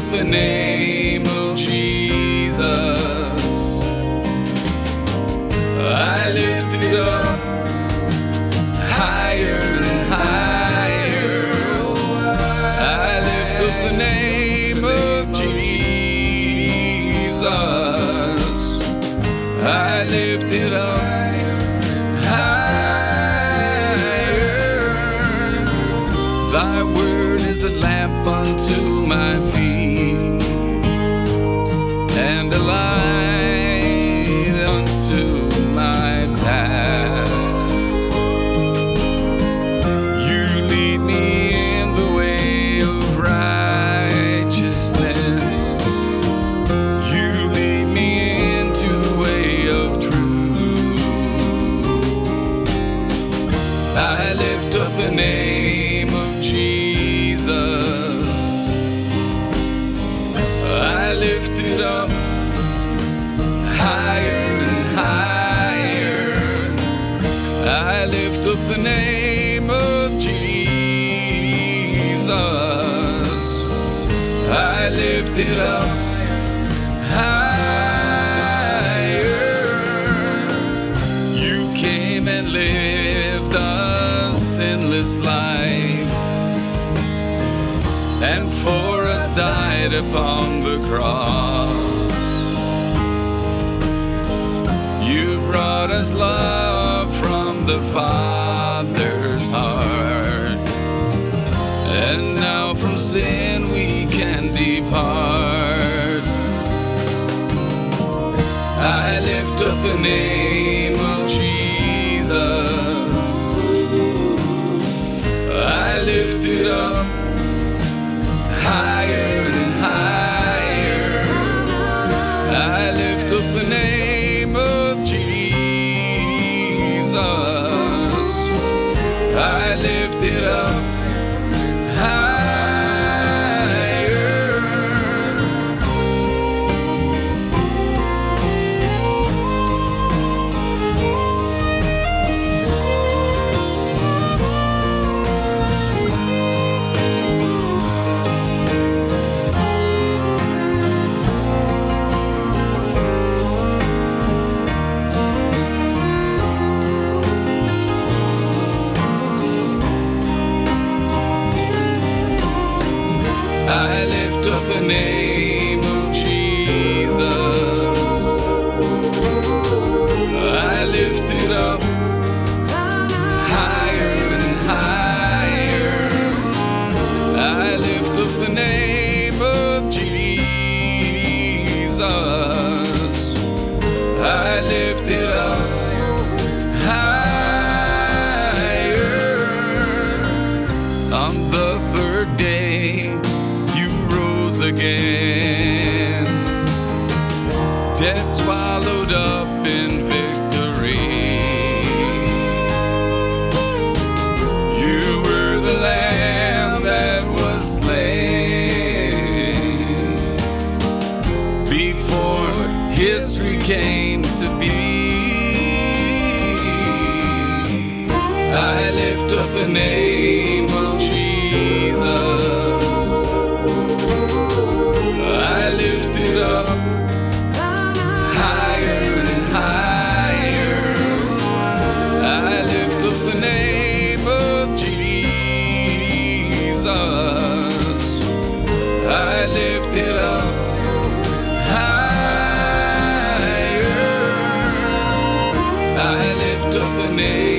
up the name of Jesus. I lift it up higher and higher. I lift up the name of Jesus. I lift it up. Thy word is a lamp unto my feet and a light unto the name of Jesus. I lift it up higher. You came and lived a sinless life, and for us died upon the cross. You brought us love the Father's heart. And now from sin we can depart. I lift up the name of Jesus. I lift it up higher. I lift name Swallowed up in victory. Lift it up higher. I lift up the name